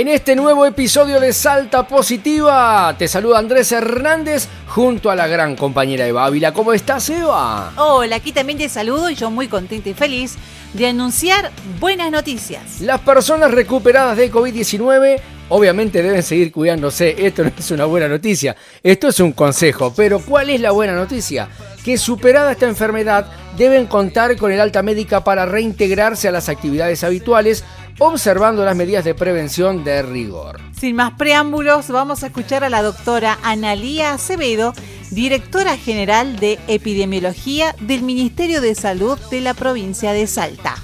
En este nuevo episodio de Salta Positiva, te saluda Andrés Hernández junto a la gran compañera Eva Ávila. ¿Cómo estás, Eva? Hola, aquí también te saludo y yo muy contenta y feliz de anunciar buenas noticias. Las personas recuperadas de COVID-19 obviamente deben seguir cuidándose. Esto no es una buena noticia, esto es un consejo. Pero ¿cuál es la buena noticia? Que superada esta enfermedad deben contar con el alta médica para reintegrarse a las actividades habituales observando las medidas de prevención de rigor. Sin más preámbulos, vamos a escuchar a la doctora Analía Acevedo, directora general de epidemiología del Ministerio de Salud de la provincia de Salta.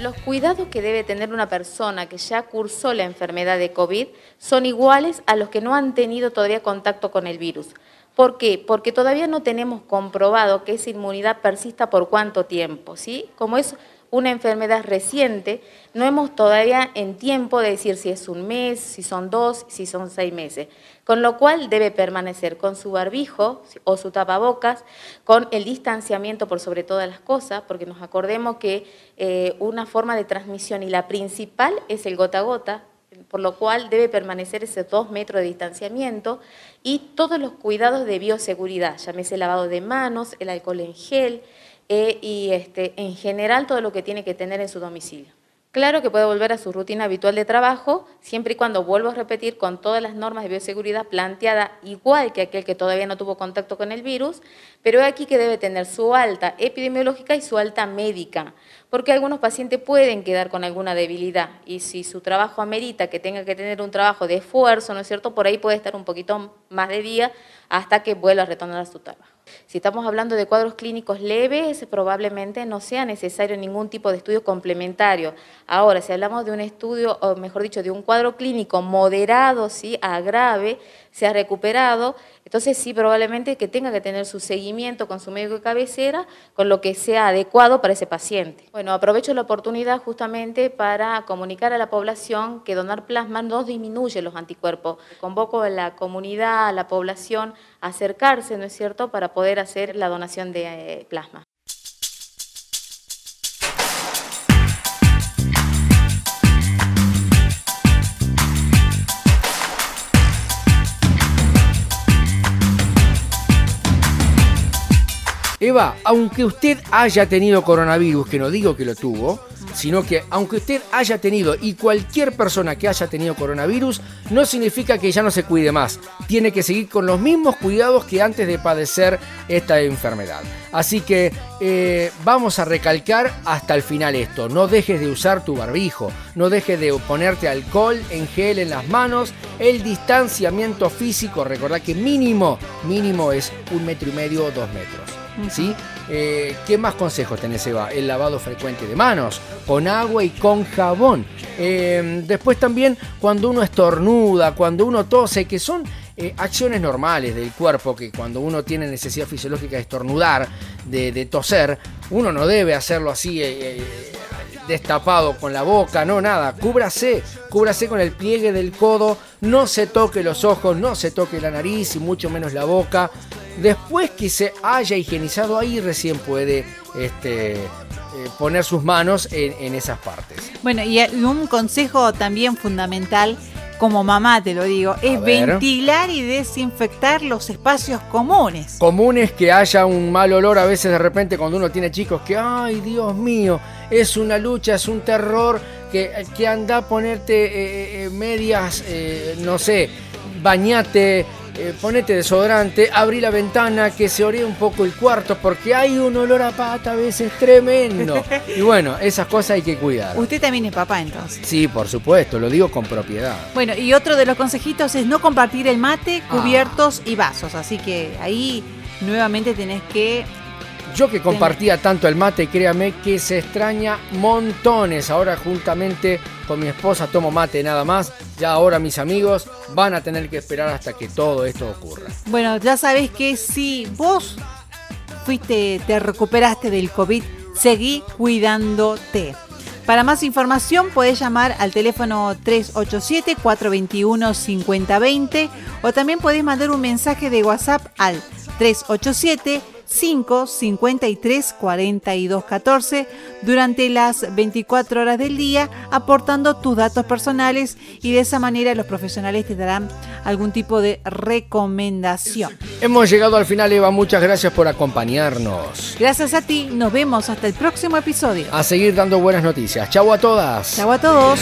Los cuidados que debe tener una persona que ya cursó la enfermedad de COVID son iguales a los que no han tenido todavía contacto con el virus. ¿Por qué? Porque todavía no tenemos comprobado que esa inmunidad persista por cuánto tiempo, ¿sí? Como es una enfermedad reciente, no hemos todavía en tiempo de decir si es un mes, si son dos, si son seis meses. Con lo cual debe permanecer con su barbijo o su tapabocas, con el distanciamiento por sobre todas las cosas, porque nos acordemos que eh, una forma de transmisión y la principal es el gota a gota, por lo cual debe permanecer ese dos metros de distanciamiento y todos los cuidados de bioseguridad, llámese lavado de manos, el alcohol en gel, eh, y este, en general todo lo que tiene que tener en su domicilio. Claro que puede volver a su rutina habitual de trabajo, siempre y cuando vuelvo a repetir con todas las normas de bioseguridad planteadas igual que aquel que todavía no tuvo contacto con el virus, pero aquí que debe tener su alta epidemiológica y su alta médica, porque algunos pacientes pueden quedar con alguna debilidad y si su trabajo amerita que tenga que tener un trabajo de esfuerzo, ¿no es cierto? Por ahí puede estar un poquito más de día hasta que vuelva a retornar a su trabajo. Si estamos hablando de cuadros clínicos leves, probablemente no sea necesario ningún tipo de estudio complementario. Ahora, si hablamos de un estudio, o mejor dicho, de un cuadro clínico moderado, ¿sí? a grave, se ha recuperado, entonces sí, probablemente que tenga que tener su seguimiento con su médico de cabecera, con lo que sea adecuado para ese paciente. Bueno, aprovecho la oportunidad justamente para comunicar a la población que donar plasma no disminuye los anticuerpos. Convoco a la comunidad, a la población, a acercarse, ¿no es cierto?, para poder hacer la donación de eh, plasma. Eva, aunque usted haya tenido coronavirus, que no digo que lo tuvo, sino que aunque usted haya tenido y cualquier persona que haya tenido coronavirus, no significa que ya no se cuide más. Tiene que seguir con los mismos cuidados que antes de padecer esta enfermedad. Así que eh, vamos a recalcar hasta el final esto. No dejes de usar tu barbijo, no dejes de ponerte alcohol en gel en las manos, el distanciamiento físico, recordad que mínimo, mínimo es un metro y medio o dos metros. ¿Sí? Eh, ¿Qué más consejos tenés, Eva? El lavado frecuente de manos, con agua y con jabón. Eh, después también cuando uno estornuda, cuando uno tose, que son eh, acciones normales del cuerpo, que cuando uno tiene necesidad fisiológica de estornudar, de, toser, uno no debe hacerlo así destapado con la boca, no, nada. Cúbrase, cúbrase con el pliegue del codo, no se toque los ojos, no se toque la nariz y mucho menos la boca. Después que se haya higienizado ahí, recién puede este, eh, poner sus manos en, esas partes. Bueno, y un consejo también fundamental como mamá te lo digo, es ventilar y desinfectar los espacios comunes. Comunes que haya un mal olor a veces de repente cuando uno tiene chicos que, ay Dios mío, es una lucha, es un terror, que, que anda a ponerte eh, eh, medias, no sé, bañate, eh, ponete desodorante, abrí la ventana, que se ore un poco el cuarto, porque hay un olor a pata a veces tremendo. y bueno, esas cosas hay que cuidar. Usted también es papá entonces. Sí, por supuesto, lo digo con propiedad. Bueno, y otro de los consejitos es no compartir el mate, ah. cubiertos y vasos, así que ahí nuevamente tenés que yo que compartía tanto el mate, créame que se extraña montones. Ahora juntamente con mi esposa tomo mate nada más. Ya ahora mis amigos van a tener que esperar hasta que todo esto ocurra. Bueno, ya sabes que si vos fuiste, te recuperaste del COVID, seguí cuidándote. Para más información puedes llamar al teléfono 387-421-5020 o también podés mandar un mensaje de WhatsApp al 387 5 53 42 14 durante las 24 horas del día, aportando tus datos personales y de esa manera los profesionales te darán algún tipo de recomendación. Hemos llegado al final, Eva. Muchas gracias por acompañarnos. Gracias a ti. Nos vemos hasta el próximo episodio. A seguir dando buenas noticias. Chau a todas. Chau a todos.